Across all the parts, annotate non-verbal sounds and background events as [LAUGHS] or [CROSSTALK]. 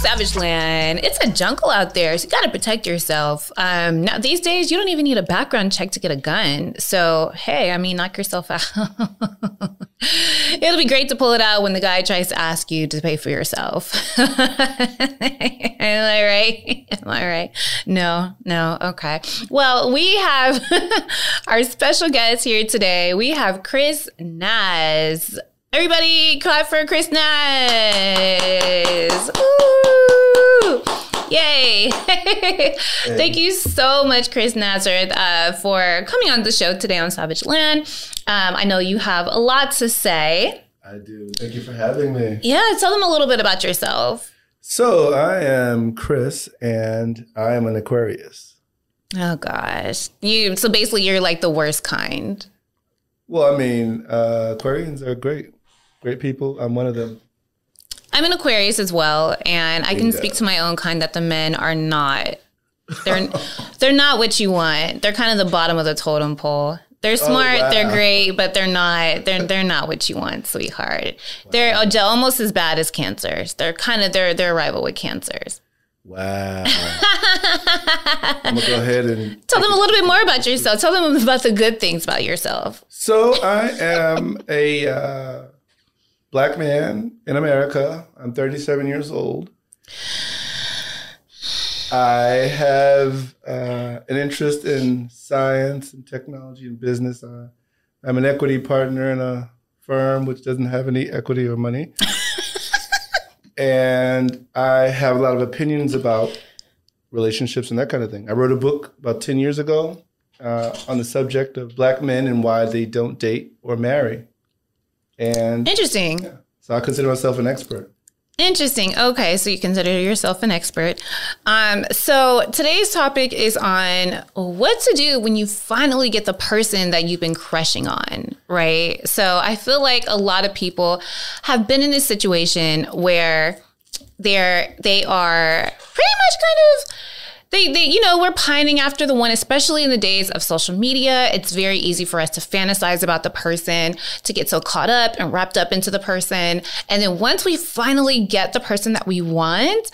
Savage Land. It's a jungle out there, so you got to protect yourself. Um, now these days, you don't even need a background check to get a gun. So hey, I mean, knock yourself [LAUGHS] out. It'll be great to pull it out when the guy tries to ask you to pay for yourself. [LAUGHS] Am I right? Am I right? No, no. Okay. Well, we have [LAUGHS] our special guest here today. We have Chris Naz. Everybody clap for Chris. Ooh. Yay. [LAUGHS] Thank you so much, Chris Nazareth, uh, for coming on the show today on Savage Land. Um, I know you have a lot to say. I do. Thank you for having me. Yeah, tell them a little bit about yourself. So, I am Chris and I am an Aquarius. Oh gosh. You so basically you're like the worst kind. Well, I mean, uh, Aquarians are great. Great people. I'm one of them. I'm an Aquarius as well, and I can yeah. speak to my own kind that the men are not. They're they're not what you want. They're kind of the bottom of the totem pole. They're oh, smart, oh, wow. they're great, but they're not they're they're not what you want, sweetheart. Wow. They're almost as bad as cancers. They're kind of they're they're rival with cancers. Wow. [LAUGHS] I'm gonna go ahead and tell them a little bit more about yourself. Tell them about the good things about yourself. So I am a uh, black man in America. I'm 37 years old. I have uh, an interest in science and technology and business. Uh, I'm an equity partner in a firm which doesn't have any equity or money. [LAUGHS] and I have a lot of opinions about relationships and that kind of thing. I wrote a book about 10 years ago uh, on the subject of black men and why they don't date or marry. And interesting. Yeah, so I consider myself an expert. Interesting. Okay, so you consider yourself an expert. Um, so today's topic is on what to do when you finally get the person that you've been crushing on, right? So I feel like a lot of people have been in this situation where they're they are pretty much kind of they, they, you know, we're pining after the one, especially in the days of social media. It's very easy for us to fantasize about the person, to get so caught up and wrapped up into the person. And then once we finally get the person that we want,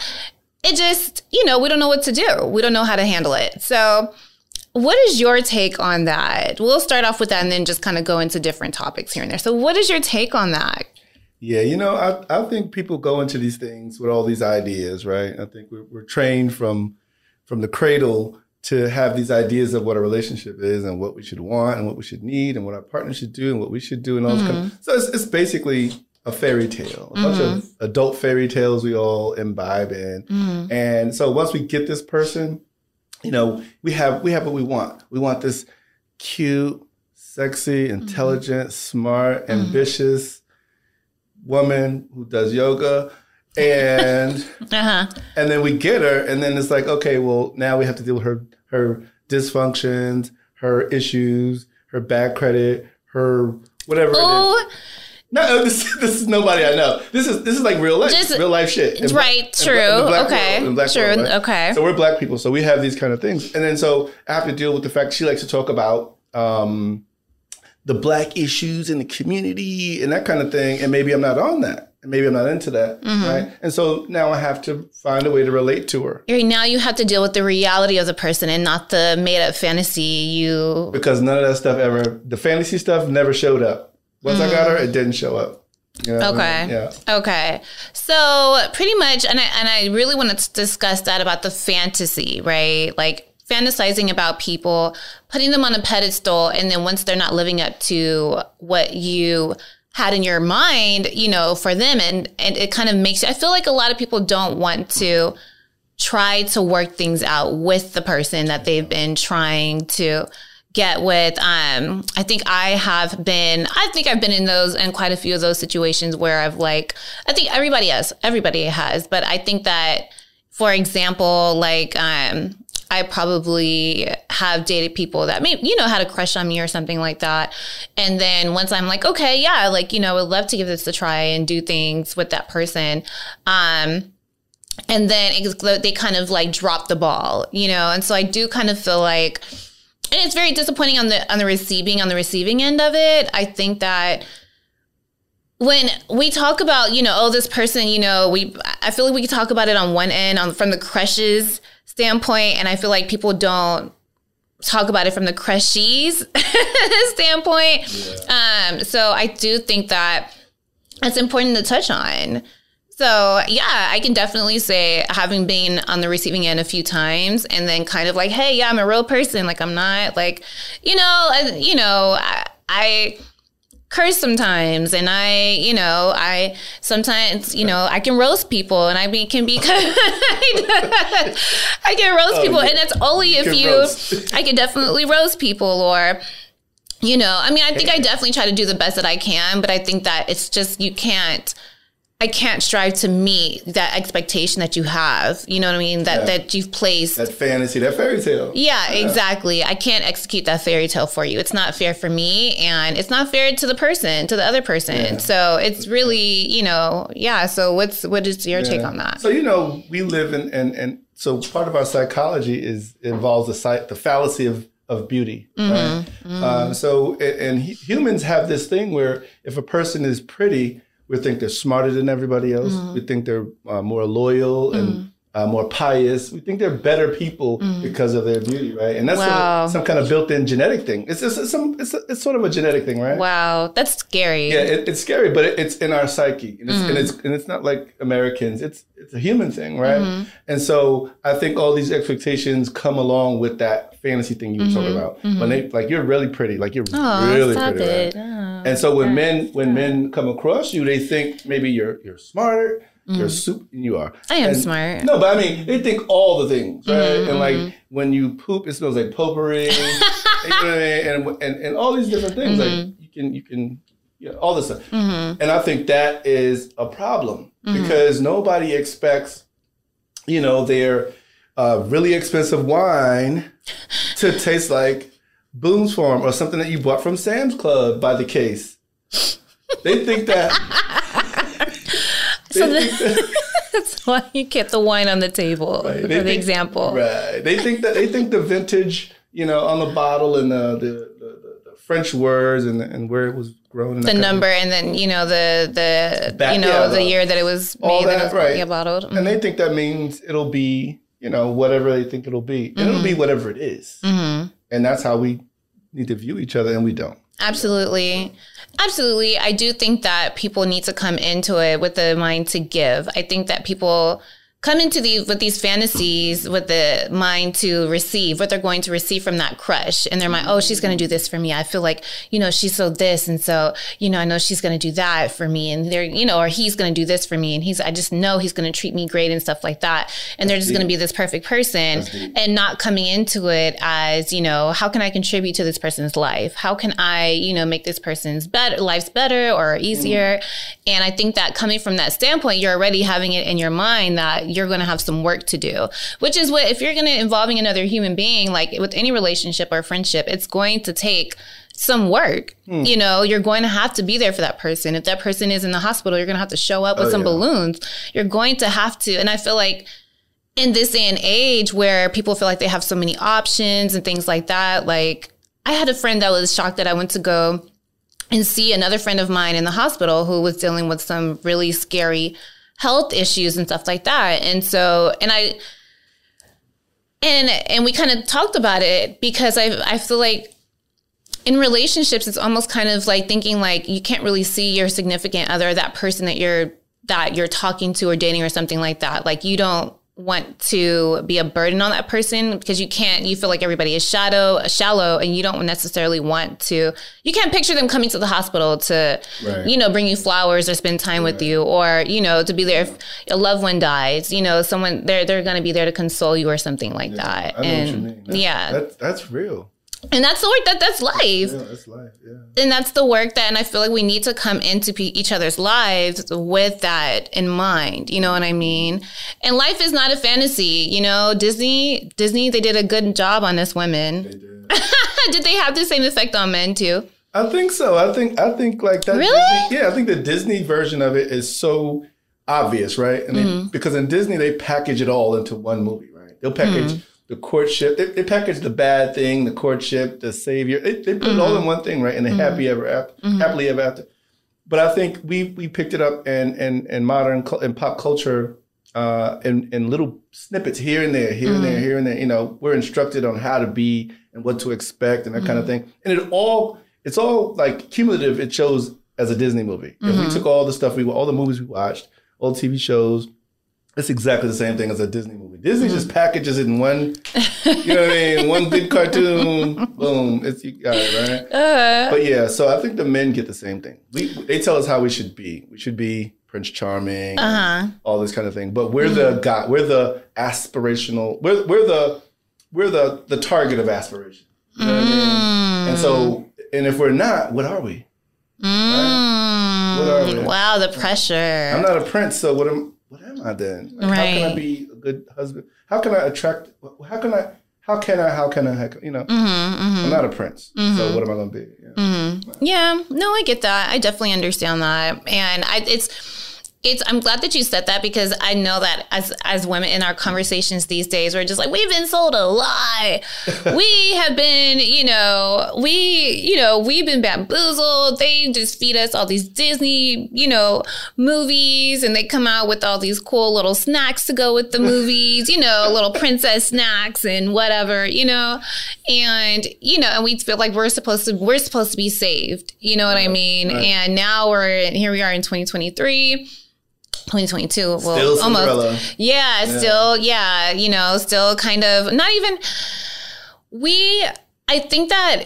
it just, you know, we don't know what to do. We don't know how to handle it. So, what is your take on that? We'll start off with that and then just kind of go into different topics here and there. So, what is your take on that? Yeah, you know, I, I think people go into these things with all these ideas, right? I think we're, we're trained from from the cradle to have these ideas of what a relationship is and what we should want and what we should need and what our partner should do and what we should do and all mm-hmm. this kind of, mm-hmm. so it's, it's, basically a fairy tale a mm-hmm. bunch of mm-hmm. adult fairy tales we all imbibe in mm-hmm. and so once we get this person you know we have we have what we want we want this cute sexy mm-hmm. intelligent smart ambitious woman who does yoga and uh-huh. and then we get her, and then it's like, okay, well, now we have to deal with her her dysfunctions, her issues, her bad credit, her whatever. Oh. No, [LAUGHS] this, this is nobody I know. This is this is like real life, Just, real life shit. In right, true. okay, world, true. World, right? Okay. So we're black people, so we have these kind of things, and then so I have to deal with the fact she likes to talk about um, the black issues in the community and that kind of thing, and maybe I'm not on that maybe I'm not into that, mm-hmm. right? And so now I have to find a way to relate to her. Now you have to deal with the reality of the person and not the made up fantasy you. Because none of that stuff ever, the fantasy stuff never showed up. Once mm. I got her, it didn't show up. You know okay. I mean? Yeah. Okay. So pretty much, and I and I really want to discuss that about the fantasy, right? Like fantasizing about people, putting them on a pedestal, and then once they're not living up to what you had in your mind, you know, for them. And, and it kind of makes, I feel like a lot of people don't want to try to work things out with the person that they've been trying to get with. Um, I think I have been, I think I've been in those and quite a few of those situations where I've like, I think everybody has, everybody has, but I think that, for example, like, um, I probably have dated people that maybe, you know, had a crush on me or something like that. And then once I'm like, okay, yeah, like, you know, I would love to give this a try and do things with that person. Um, and then it, they kind of like drop the ball, you know? And so I do kind of feel like, and it's very disappointing on the, on the receiving, on the receiving end of it. I think that, when we talk about, you know, oh, this person, you know, we, I feel like we talk about it on one end, on from the crushes standpoint, and I feel like people don't talk about it from the crushies [LAUGHS] standpoint. Yeah. Um, so I do think that it's important to touch on. So yeah, I can definitely say having been on the receiving end a few times and then kind of like, hey, yeah, I'm a real person. Like I'm not like, you know, you know, I, I curse sometimes and I, you know, I sometimes, you know, I can roast people and I be, can be [LAUGHS] I can roast oh, people and it's only if you roast. I can definitely roast people or you know, I mean, I think I definitely try to do the best that I can, but I think that it's just you can't I can't strive to meet that expectation that you have. You know what I mean? That yeah. that you've placed that fantasy, that fairy tale. Yeah, yeah, exactly. I can't execute that fairy tale for you. It's not fair for me, and it's not fair to the person, to the other person. Yeah. So it's really, you know, yeah. So what's what is your take on that? So you know, we live in and and so part of our psychology is involves the site the fallacy of of beauty. Mm-hmm. Right? Mm-hmm. Um, so and, and humans have this thing where if a person is pretty we think they're smarter than everybody else. Mm-hmm. We think they're uh, more loyal and mm-hmm. Uh, more pious. We think they're better people mm-hmm. because of their beauty, right? And that's wow. sort of some kind of built-in genetic thing. It's just, it's some it's, it's sort of a genetic thing, right? Wow, that's scary. Yeah, it, it's scary, but it, it's in our psyche, and it's, and it's and it's not like Americans. It's it's a human thing, right? Mm-hmm. And so I think all these expectations come along with that fantasy thing you were talking mm-hmm. about. When they like you're really pretty, like you're oh, really pretty, right? oh, and so when men when men come across you, they think maybe you're you're smarter. Mm. You're super, and you are. I am and, smart. No, but I mean, they think all the things, right? Mm-hmm. And like mm-hmm. when you poop, it smells like potpourri, [LAUGHS] you know what I mean? and, and and all these different things. Like mm-hmm. you can you can you know, all this stuff. Mm-hmm. And I think that is a problem mm-hmm. because nobody expects, you know, their uh, really expensive wine [LAUGHS] to taste like Boone's Farm or something that you bought from Sam's Club by the case. They think that. So the, [LAUGHS] that's why you kept the wine on the table right. for the think, example. Right. They think that they think the vintage, you know, on the bottle and the the, the, the French words and and where it was grown. The number and then you know the the Back, you know yeah, the, the, year that it was made that, that was right. bottled. Mm-hmm. And they think that means it'll be you know whatever they think it'll be, and mm-hmm. it'll be mm-hmm. whatever it is. Mm-hmm. And that's how we need to view each other, and we don't. Absolutely. Absolutely. I do think that people need to come into it with the mind to give. I think that people come into these with these fantasies with the mind to receive what they're going to receive from that crush. And they're like oh she's going to do this for me. I feel like you know she's so this and so you know i know she's going to do that for me. And they're you know or he's going to do this for me. And he's i just know he's going to treat me great and stuff like that. And they're just going to be this perfect person and not coming into it as you know how can i contribute to this person's life? How can i you know make this person's better lives better or easier? Mm. and i think that coming from that standpoint you're already having it in your mind that you're going to have some work to do, which is what, if you're going to involving another human being, like with any relationship or friendship, it's going to take some work. Hmm. You know, you're going to have to be there for that person. If that person is in the hospital, you're going to have to show up with oh, some yeah. balloons. You're going to have to. And I feel like in this day and age where people feel like they have so many options and things like that, like I had a friend that was shocked that I went to go and see another friend of mine in the hospital who was dealing with some really scary health issues and stuff like that. And so, and I, and and we kind of talked about it because I I feel like in relationships it's almost kind of like thinking like you can't really see your significant other that person that you're that you're talking to or dating or something like that like you don't want to be a burden on that person because you can't you feel like everybody is shadow shallow and you don't necessarily want to you can't picture them coming to the hospital to right. you know bring you flowers or spend time right. with you or you know to be there if a loved one dies you know someone they're they're going to be there to console you or something like yeah, that and yeah that, that's real and that's the work that that's life. Yeah, that's life. Yeah. And that's the work that, and I feel like we need to come into each other's lives with that in mind. You know what I mean? And life is not a fantasy. You know, Disney, Disney, they did a good job on us women. They did. [LAUGHS] did they have the same effect on men too? I think so. I think I think like that. Really? Disney, yeah, I think the Disney version of it is so obvious, right? And mm-hmm. because in Disney they package it all into one movie, right? They'll package. Mm-hmm the courtship. They, they, package the bad thing, the courtship, the savior. They, they put mm-hmm. it all in mm-hmm. one thing, right? And the mm-hmm. happy ever after, mm-hmm. happily ever after. but I think we we picked it up in in, in modern and pop culture uh, in in little snippets here and there, here and there, mm. here and there. You know, we're instructed on how to be and what to expect and that kind of thing. And it all it's all like cumulative. It shows as a Disney movie. Mm-hmm. If we mm-hmm. took all the stuff we all the movies we watched, all the TV shows, it's exactly the same thing as a Disney movie. Disney mm-hmm. just packages it in one, you know what I mean? [LAUGHS] One big cartoon, boom, it's you got it right. Uh, but yeah, so I think the men get the same thing. We they tell us how we should be. We should be Prince Charming, uh-huh. all this kind of thing. But we're mm-hmm. the guy. We're the aspirational. We're we're the we're the the target of aspiration. You know mm. I mean? And so, and if we're not, what are we? Mm. Right? What are we? Wow, the pressure. I'm not a prince, so what am what am I then? Like, right. How can I be a good husband? How can I attract? How can I? How can I? How can I? How can, you know, mm-hmm, mm-hmm. I'm not a prince, mm-hmm. so what am I going to be? Yeah. Mm-hmm. yeah, no, I get that. I definitely understand that, and I, it's it's I'm glad that you said that because I know that as as women in our conversations these days, we're just like we've been sold a lie. [LAUGHS] we have been, you know, we, you know, we've been bamboozled. They just feed us all these Disney, you know, movies, and they come out with all these cool little snacks to go with the [LAUGHS] movies, you know, little princess snacks and whatever, you know, and you know, and we feel like we're supposed to we're supposed to be saved. You know what I mean? Right. And now we're here. We are in 2023 2022 well still almost yeah, yeah still yeah you know still kind of not even we i think that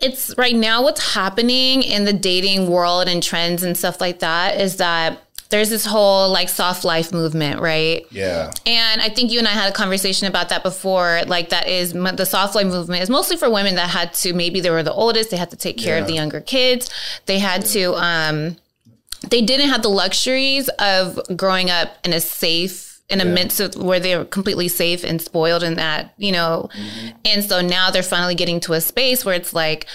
it's right now what's happening in the dating world and trends and stuff like that is that there's this whole like soft life movement, right? Yeah. And I think you and I had a conversation about that before. Like that is the soft life movement is mostly for women that had to maybe they were the oldest, they had to take care yeah. of the younger kids, they had yeah. to um they didn't have the luxuries of growing up in a safe in a yeah. midst of where they were completely safe and spoiled in that, you know. Mm-hmm. And so now they're finally getting to a space where it's like,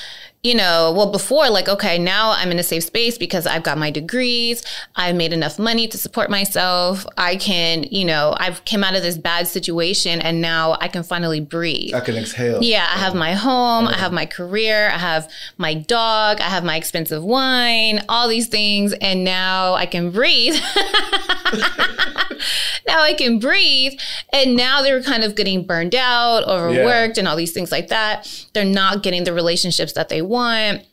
you know, well, before, like, okay, now I'm in a safe space because I've got my degrees. I've made enough money to support myself. I can, you know, I've come out of this bad situation and now I can finally breathe. I can exhale. Yeah. I have my home. I have my career. I have my dog. I have my expensive wine, all these things. And now I can breathe. [LAUGHS] now I can breathe. And now they're kind of getting burned out, overworked, yeah. and all these things like that. They're not getting the relationships that they want want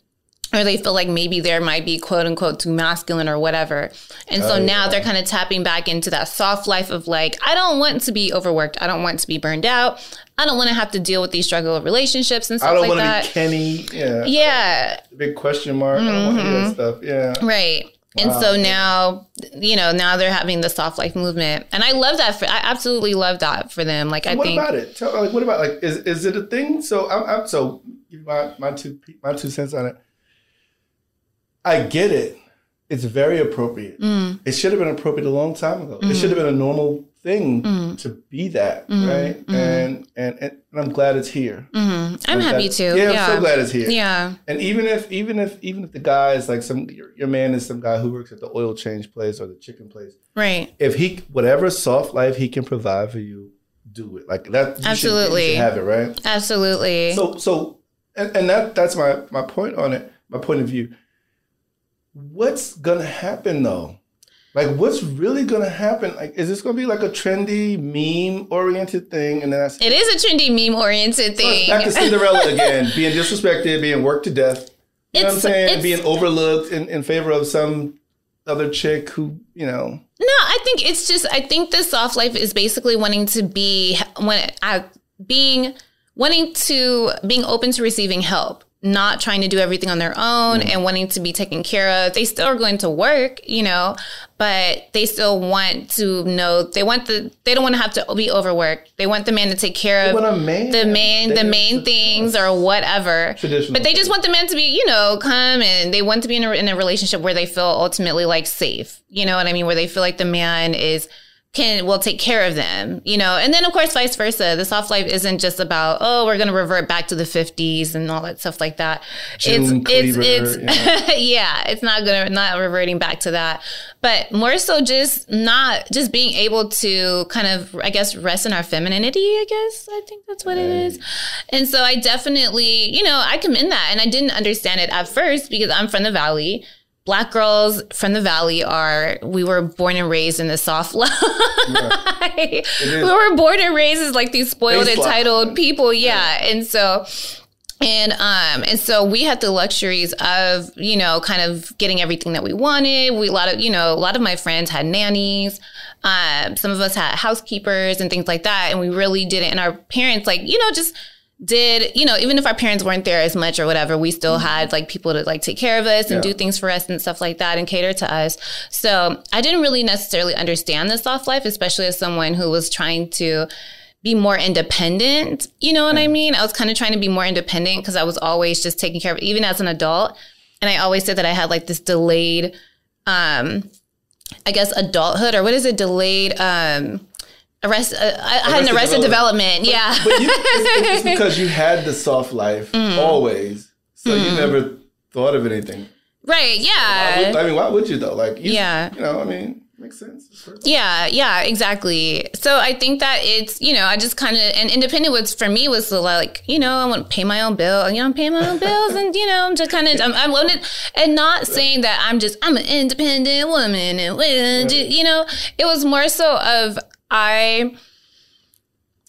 or they feel like maybe there might be quote unquote too masculine or whatever. And so oh, now they're kind of tapping back into that soft life of like, I don't want to be overworked. I don't want to be burned out. I don't want to have to deal with these struggle of relationships and stuff like that. I don't want to be Kenny. Yeah. Yeah. Big question mark. Mm-hmm. stuff. Yeah. Right. Wow. And so now, you know, now they're having the soft life movement, and I love that. For, I absolutely love that for them. Like, so I what think. What about it? Tell, like, what about like is is it a thing? So I'm, I'm so my my two my two cents on it. I get it. It's very appropriate. Mm. It should have been appropriate a long time ago. Mm. It should have been a normal thing mm. to be that, mm. right? Mm. And, and and I'm glad it's here. Mm-hmm. I'm, I'm happy too. Yeah, yeah, I'm so glad it's here. Yeah. And even if even if even if the guy is like some your, your man is some guy who works at the oil change place or the chicken place, right? If he whatever soft life he can provide for you, do it like that. Absolutely, should, should have it right. Absolutely. So so and, and that that's my my point on it, my point of view. What's gonna happen though? Like, what's really gonna happen? Like, is this gonna be like a trendy meme oriented thing? And then that's it is a trendy meme oriented thing. So back to Cinderella [LAUGHS] again, being disrespected, being worked to death. You it's, know what I'm saying? Being overlooked in, in favor of some other chick who, you know. No, I think it's just I think the soft life is basically wanting to be when uh, being wanting to being open to receiving help not trying to do everything on their own mm. and wanting to be taken care of. They still are going to work, you know, but they still want to know they want the they don't want to have to be overworked. They want the man to take care of the main the main things or whatever. But they just want the man to be, you know, come and they want to be in a, in a relationship where they feel ultimately like safe. You know what I mean? Where they feel like the man is can will take care of them, you know. And then of course vice versa. The soft life isn't just about, oh, we're gonna revert back to the fifties and all that stuff like that. June it's it's it's yeah. [LAUGHS] yeah, it's not gonna not reverting back to that. But more so just not just being able to kind of I guess rest in our femininity, I guess. I think that's what right. it is. And so I definitely, you know, I commend that. And I didn't understand it at first because I'm from the valley black girls from the valley are we were born and raised in the soft life [LAUGHS] we were born and raised as like these spoiled entitled people yeah. yeah. And so and um and so we had the luxuries of you know kind of getting everything that we wanted. We a lot of you know a lot of my friends had nannies. Um some of us had housekeepers and things like that. And we really did it and our parents like you know just did you know even if our parents weren't there as much or whatever we still mm-hmm. had like people to like take care of us and yeah. do things for us and stuff like that and cater to us so i didn't really necessarily understand the soft life especially as someone who was trying to be more independent. You know what I mean? I was kind of trying to be more independent because I was always just taking care of, even as an adult. And I always said that I had like this delayed, um, I guess adulthood or what is it? Delayed, um, arrest. Uh, I, had an arrested development. development. yeah. But you, it's, [LAUGHS] it's, because you had the soft life mm. always, so mm. you never thought of anything. Right. Yeah. Would, I mean, why would you though? Like, you, yeah. You know, I mean. Makes sense. Yeah, yeah, exactly. So I think that it's, you know, I just kind of, and independent was for me was like, you know, I want to pay my own bill, you know, I'm paying my own bills and, you know, I'm just kind of, I'm, I'm wanted, and not saying that I'm just, I'm an independent woman and, you know, it was more so of, I,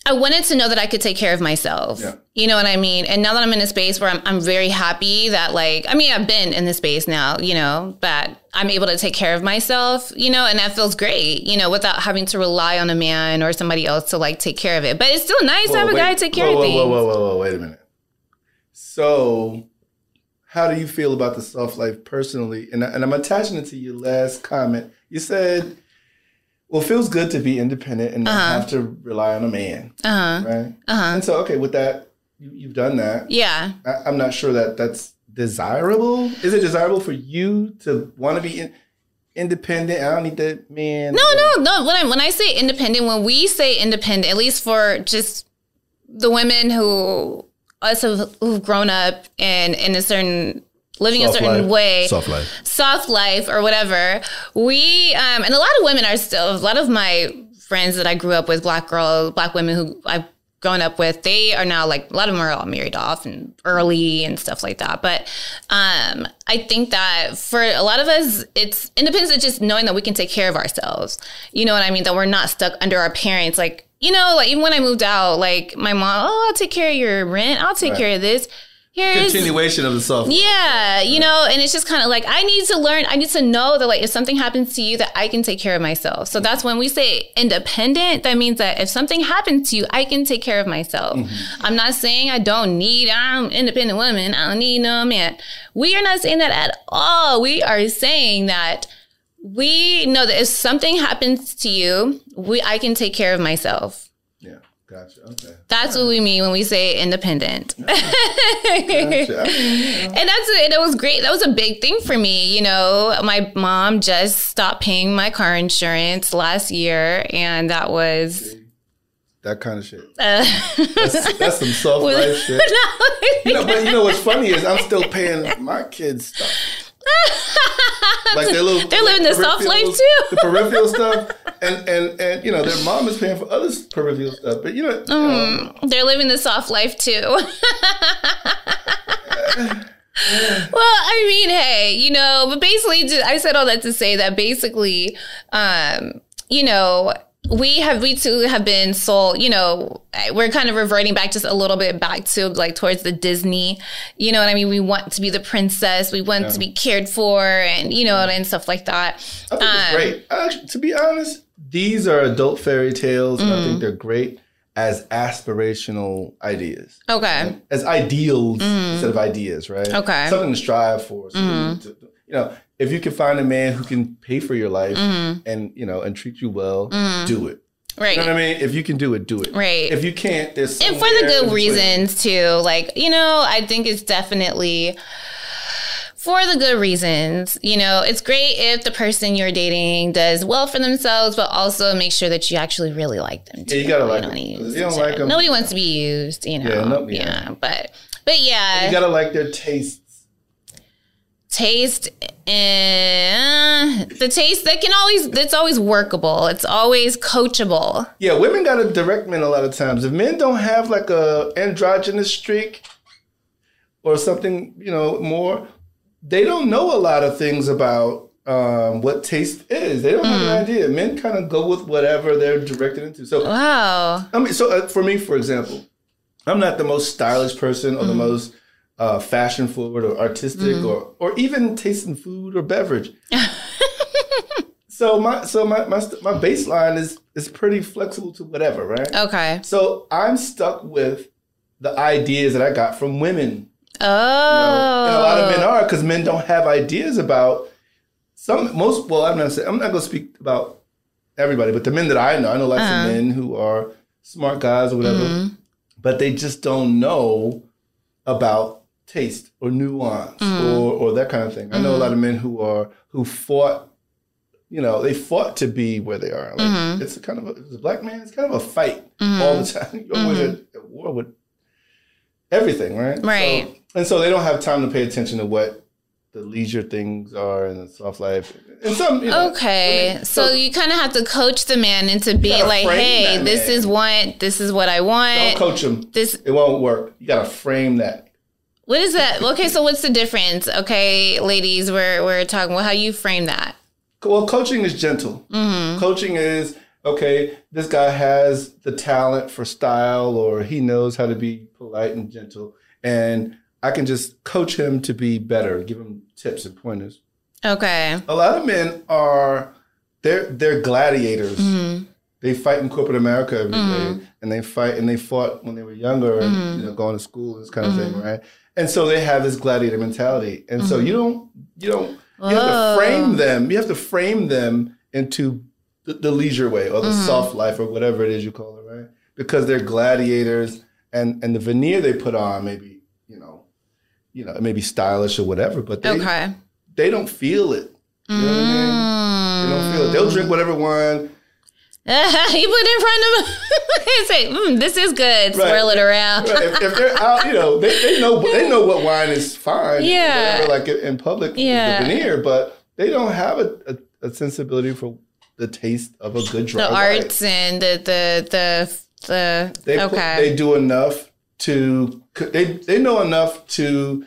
I wanted to know that I could take care of myself. Yeah. You know what I mean? And now that I'm in a space where I'm, I'm very happy that like, I mean, I've been in this space now, you know, but I'm able to take care of myself, you know, and that feels great, you know, without having to rely on a man or somebody else to like take care of it. But it's still nice whoa, to have wait, a guy take care whoa, of things. Whoa, whoa, whoa, whoa, wait a minute. So how do you feel about the soft life personally? And, and I'm attaching it to your last comment. You said well, it feels good to be independent and uh-huh. not have to rely on a man. Uh-huh. Right. Uh-huh. And so, okay, with that, you, have done that. Yeah. I, am not sure that that's desirable. Is it desirable for you to want to be in, independent? I don't need that man. No, no, no. When I when I say independent, when we say independent, at least for just the women who us have, who've grown up in in a certain living soft a certain life. way, soft life, soft life, or whatever. We um, and a lot of women are still a lot of my friends that I grew up with, black girls, black women who I've grown up with, they are now like a lot of them are all married off and early and stuff like that. But um, I think that for a lot of us, it's independence is just knowing that we can take care of ourselves. You know what I mean? That we're not stuck under our parents. Like you know, like even when I moved out, like my mom, oh, I'll take care of your rent, I'll take right. care of this continuation of the soft. Yeah, you know, and it's just kind of like I need to learn. I need to know that like if something happens to you, that I can take care of myself. So that's when we say independent. That means that if something happens to you, I can take care of myself. Mm-hmm. I'm not saying I don't need. I'm independent woman. I don't need no man. We are not saying that at all. We are saying that we know that if something happens to you, we I can take care of myself. Gotcha. Okay. That's what we mean when we say independent. [LAUGHS] gotcha. and that's and it was great. That was a big thing for me. You know, my mom just stopped paying my car insurance last year, and that was that kind of shit. Uh, that's, that's, some [LAUGHS] soft life shit. [LAUGHS] you know, but you know what's funny is I'm still paying my kids stuff. [LAUGHS] like their little, they're living the soft life too. the peripheral stuff, and and and you know their mom is paying for other peripheral stuff, but you know mm, they're living the soft life too. [LAUGHS] well, I mean, hey, you know, but basically, I said all that to say that basically, um, you know, we have we too have been sold you know we're kind of reverting back just a little bit back to like towards the disney you know what i mean we want to be the princess we want yeah. to be cared for and you know and stuff like that I think um, it's great Actually, to be honest these are adult fairy tales mm. i think mm. they're great as aspirational ideas okay right? as ideals mm. instead of ideas right okay something to strive for so mm. to, you know if you can find a man who can pay for your life mm-hmm. and you know and treat you well, mm-hmm. do it. Right. You know what I mean? If you can do it, do it. Right. If you can't, there's and for the good reasons too. Like you know, I think it's definitely for the good reasons. You know, it's great if the person you're dating does well for themselves, but also make sure that you actually really like them. Too. Yeah, you gotta like them. You don't like them. Nobody wants to be used. You know. Yeah, no, yeah. yeah. But but yeah, you gotta like their taste taste and the taste that can always it's always workable it's always coachable yeah women got to direct men a lot of times if men don't have like a androgynous streak or something you know more they don't know a lot of things about um, what taste is. They don't mm. have an idea. Men kind of go with whatever they're directed into. So wow. I mean, so uh, for me, for example, I'm not the most stylish person or mm. the most uh, fashion forward or artistic mm. or or even tasting food or beverage. [LAUGHS] so my so my, my my baseline is is pretty flexible to whatever, right? Okay. So I'm stuck with the ideas that I got from women. Oh. You know? And a lot of men are because men don't have ideas about some most well I'm not saying I'm not gonna speak about everybody, but the men that I know, I know lots uh-huh. of men who are smart guys or whatever, mm-hmm. but they just don't know about taste or nuance mm-hmm. or or that kind of thing. I know a lot of men who are who fought you know, they fought to be where they are. Like mm-hmm. it's kind of a, a black man. It's kind of a fight mm-hmm. all the time. [LAUGHS] You're always mm-hmm. at, at, war with everything, right? Right. So, and so they don't have time to pay attention to what the leisure things are and the soft life. And some, you know, okay, so, so, you kind of have to coach the man into being like, "Hey, this man. is what this is what I want." Don't coach him. This it won't work. You got to frame that. What is that? Okay, so what's the difference? Okay, ladies, we're we're talking about how you frame that. Well, coaching is gentle. Mm-hmm. Coaching is okay. This guy has the talent for style, or he knows how to be polite and gentle, and I can just coach him to be better, give him tips and pointers. Okay. A lot of men are they're they're gladiators. Mm-hmm. They fight in corporate America every mm-hmm. day, and they fight and they fought when they were younger, mm-hmm. and you know, going to school, this kind of thing, mm-hmm. right? And so they have this gladiator mentality, and so mm-hmm. you don't you don't you have to frame them. You have to frame them into the, the leisure way or the mm-hmm. soft life or whatever it is you call it, right? Because they're gladiators, and and the veneer they put on maybe you know, you know, it may be stylish or whatever, but they, okay. they don't feel it. You know mm. what I mean? They don't feel it. They'll drink whatever wine. Uh, [LAUGHS] he put it in front of him [LAUGHS] and say, mm, "This is good." Right. Swirl it around. Right. If, if, they're out, you know, they, they know they know what wine is fine. Yeah, like in public, yeah. veneer, but they don't have a, a, a, sensibility for the taste of a good dry The arts and the the the the. They okay. Put, they do enough to they they know enough to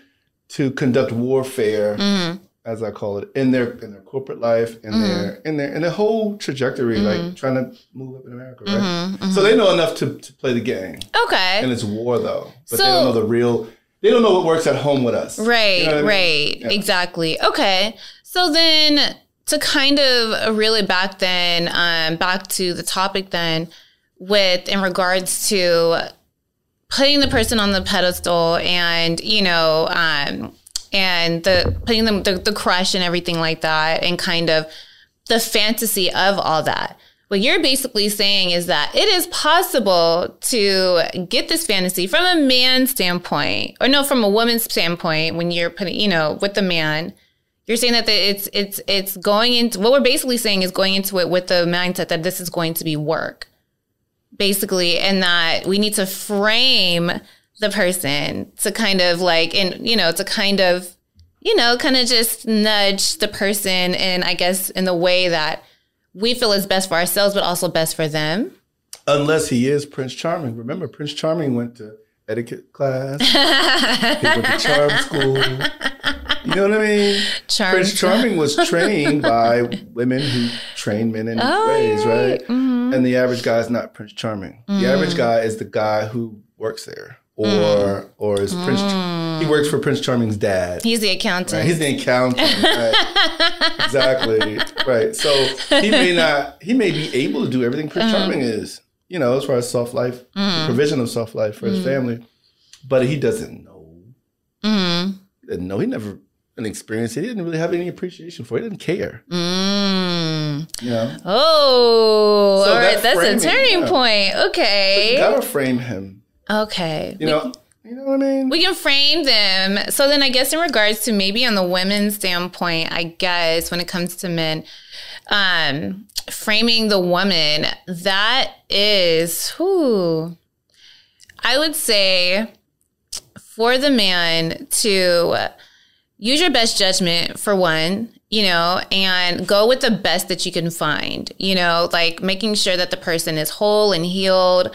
to conduct warfare, mm-hmm. As I call it, in their in their corporate life, in mm-hmm. their in their in their whole trajectory, mm-hmm. like trying to move up in America, right? Mm-hmm. Mm-hmm. So they know enough to, to play the game. Okay. And it's war though, but so, they don't know the real. They don't know what works at home with us. Right. You know I mean? Right. Yeah. Exactly. Okay. So then to kind of really back then, um, back to the topic then, with in regards to putting the person on the pedestal and you know um, and the putting them the, the crush and everything like that and kind of the fantasy of all that. What you're basically saying is that it is possible to get this fantasy from a man's standpoint or no from a woman's standpoint when you're putting you know with the man. You're saying that it's it's it's going into what we're basically saying is going into it with the mindset that this is going to be work. Basically, and that we need to frame the person to kind of like, and you know, to kind of, you know, kind of just nudge the person and I guess in the way that we feel is best for ourselves, but also best for them. Unless he is Prince Charming. Remember, Prince Charming went to etiquette class. he went to charm school. You know what I mean? Charm. Prince Charming was trained by women who train men in oh, ways, right? Mm-hmm. And the average guy is not Prince Charming. Mm. The average guy is the guy who works there. Or mm. or is Prince mm. he works for Prince Charming's dad. He's the accountant. Right? He's the accountant. Right? [LAUGHS] exactly. Right. So he may not he may be able to do everything Prince mm. Charming is you know, as far as soft life, mm. provision of soft life for mm. his family. But he doesn't know. Mm. He didn't know. He never an experience. He didn't really have any appreciation for. It. He didn't care. Mm. Yeah. Oh, so all right. That's framing, a turning yeah. point. Okay. you gotta frame him. Okay. You we, know. You know what I mean? We can frame them. So then, I guess in regards to maybe on the women's standpoint, I guess when it comes to men, um, framing the woman, that is who I would say for the man to use your best judgment for one, you know, and go with the best that you can find, you know, like making sure that the person is whole and healed.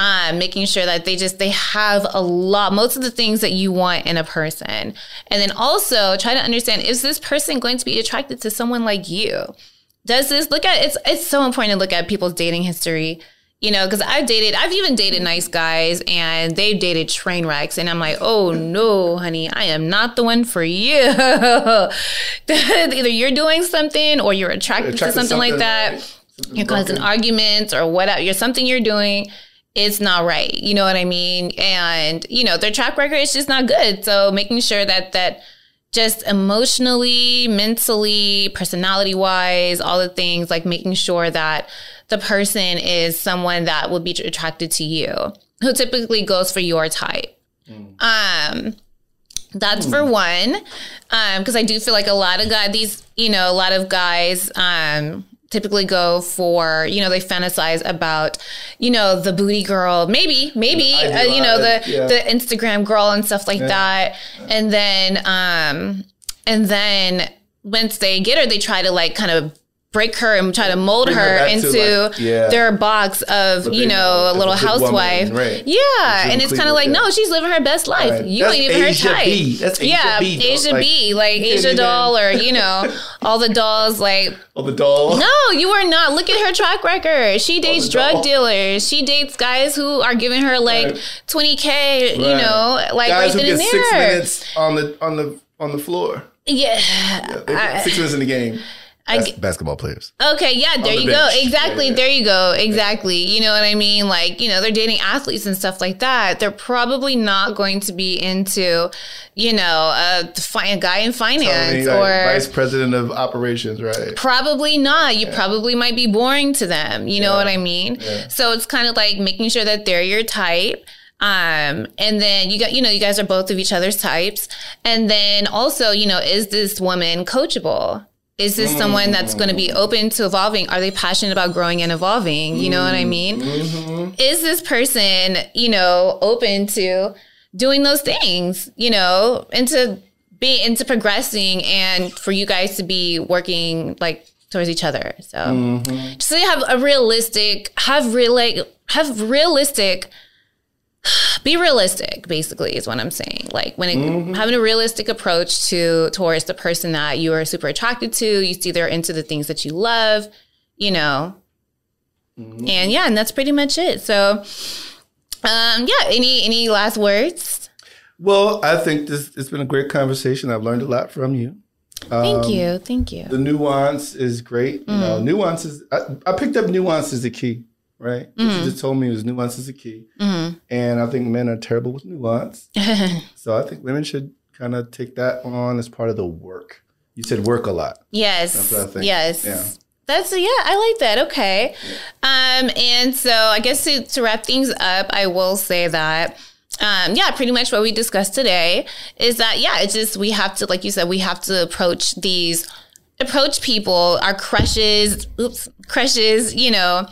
Um, making sure that they just they have a lot most of the things that you want in a person. And then also try to understand is this person going to be attracted to someone like you? Does this look at it's it's so important to look at people's dating history you know because i've dated i've even dated nice guys and they've dated train wrecks. And i'm like oh no honey i am not the one for you. [LAUGHS] Either you're doing something or you're attracted, attracted to something, something like that you're causing arguments or whatever you're something you're doing it's not right. You know what I mean? And, you know, their track record is just not good. So making sure that that just emotionally, mentally, personality wise, all the things, like making sure that the person is someone that will be attracted to you, who typically goes for your type. Mm. Um, that's mm. for one. Um, because I do feel like a lot of guys, these, you know, a lot of guys, um, typically go for you know they fantasize about you know the booty girl maybe maybe uh, you know the yeah. the instagram girl and stuff like yeah. that and then um and then once they get her they try to like kind of break her and try to mold her, her into like, yeah. their box of you know a little a housewife. Woman, right. Yeah, and it's kind of like no, she's living her best life. Right. You That's ain't even Asia her type. B. That's Asia yeah, B, Asia like, B, like Asia doll or you know [LAUGHS] all the dolls like all the dolls. No, you are not. Look at her track record. She dates drug doll. dealers. She dates guys who are giving her like twenty right. k. You know, like guys right who get six minutes on the on the on the floor. Yeah, yeah I, six minutes in the game. Bas- basketball players. Okay, yeah, there the you bench. go. Exactly, yeah, yeah. there you go. Exactly. You know what I mean? Like, you know, they're dating athletes and stuff like that. They're probably not going to be into, you know, a, a guy in finance or vice president of operations, right? Probably not. You yeah. probably might be boring to them. You know what I mean? So it's kind of like making sure that they're your type. Um, and then you got, you know, you guys are both of each other's types. And then also, you know, is this woman coachable? Is this someone that's going to be open to evolving? Are they passionate about growing and evolving? You know what I mean? Mm-hmm. Is this person, you know, open to doing those things, you know, into being into progressing and for you guys to be working like towards each other. So mm-hmm. just so you have a realistic, have real like have realistic be realistic basically is what i'm saying like when it, mm-hmm. having a realistic approach to towards the person that you are super attracted to you see they're into the things that you love you know mm-hmm. and yeah and that's pretty much it so um yeah any any last words well i think this it's been a great conversation i've learned a lot from you Thank um, you. Thank you. The nuance is great. Mm. You know, mm-hmm. nuances. I, I picked up nuance as the key right? Mm-hmm. She just told me it was nuance is the key. Mm-hmm. And I think men are terrible with nuance. [LAUGHS] so I think women should kind of take that on as part of the work. You said work a lot. Yes. That's what I think. Yes. Yeah. That's yeah, I like that. Okay. Yeah. Um, and so I guess to, to wrap things up, I will say that um, yeah, pretty much what we discussed today is that yeah, it's just we have to, like you said, we have to approach these approach people, our crushes, oops, crushes, you know,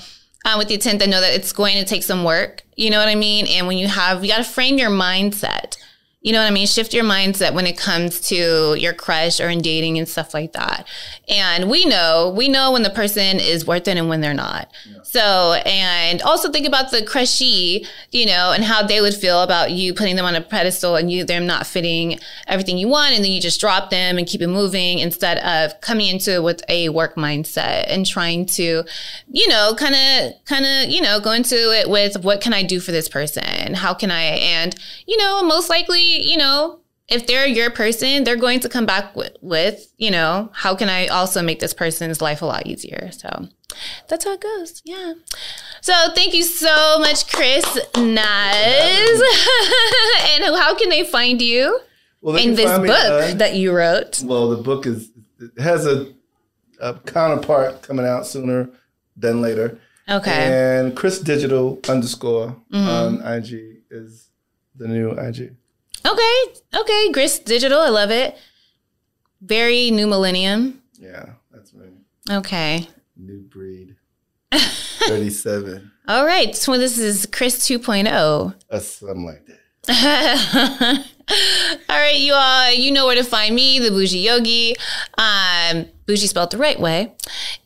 with the intent to know that it's going to take some work. You know what I mean? And when you have, you got to frame your mindset. You know what I mean? Shift your mindset when it comes to your crush or in dating and stuff like that. And we know, we know when the person is worth it and when they're not. Yeah. So, and also think about the crushy, you know, and how they would feel about you putting them on a pedestal and you, them not fitting everything you want. And then you just drop them and keep it moving instead of coming into it with a work mindset and trying to, you know, kind of, kind of, you know, go into it with what can I do for this person? How can I, and, you know, most likely, you know, if they're your person, they're going to come back with, with, you know, how can I also make this person's life a lot easier? So that's how it goes. Yeah. So thank you so much, Chris Naz. [LAUGHS] and how can they find you well, they in this book uh, that you wrote? Well, the book is has a, a counterpart coming out sooner than later. Okay. And Chris Digital underscore mm-hmm. on IG is the new IG. Okay. Okay. Chris Digital. I love it. Very new millennium. Yeah, that's me. Okay. New breed. [LAUGHS] 37. All right. So this is Chris 2.0. That's something like that. [LAUGHS] all right, you all, you know where to find me, the Bougie Yogi. Um, bougie spelled the right way.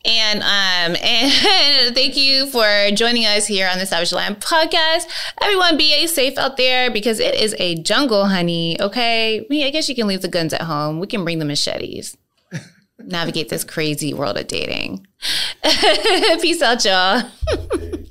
And um, [LAUGHS] and thank you for joining us here on the Savage Land podcast. Everyone, be safe out there because it is a jungle, honey. Okay, I guess you can leave the guns at home. We can bring the machetes. Navigate this crazy world of dating. [LAUGHS] Peace out, y'all. [LAUGHS]